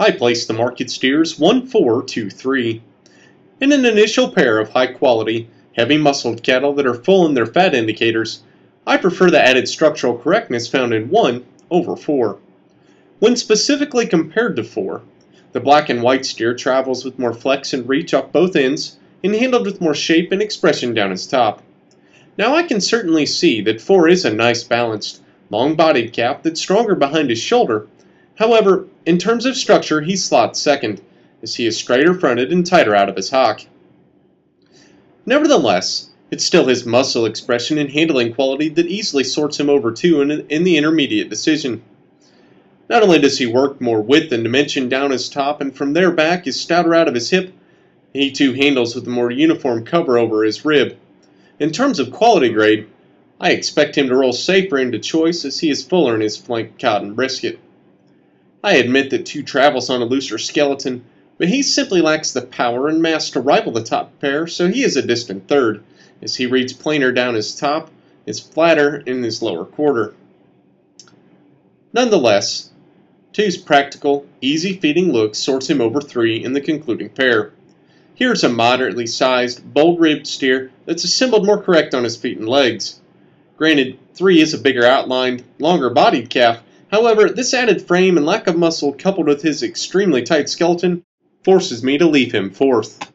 I place the market steers 1 4 2 3. In an initial pair of high quality, heavy muscled cattle that are full in their fat indicators, I prefer the added structural correctness found in 1 over 4. When specifically compared to 4, the black and white steer travels with more flex and reach off both ends and handled with more shape and expression down his top. Now I can certainly see that 4 is a nice balanced, long bodied calf that's stronger behind his shoulder. However, in terms of structure, he slots second, as he is straighter fronted and tighter out of his hock. Nevertheless, it's still his muscle expression and handling quality that easily sorts him over 2 in, in the intermediate decision. Not only does he work more width and dimension down his top, and from there back is stouter out of his hip, he too handles with a more uniform cover over his rib. In terms of quality grade, I expect him to roll safer into choice as he is fuller in his flank cotton brisket. I admit that 2 travels on a looser skeleton, but he simply lacks the power and mass to rival the top pair, so he is a distant third, as he reads plainer down his top, is flatter in his lower quarter. Nonetheless, Two's practical, easy feeding look sorts him over 3 in the concluding pair. Here's a moderately sized, bold ribbed steer that's assembled more correct on his feet and legs. Granted, 3 is a bigger outlined, longer bodied calf, however, this added frame and lack of muscle coupled with his extremely tight skeleton forces me to leave him fourth.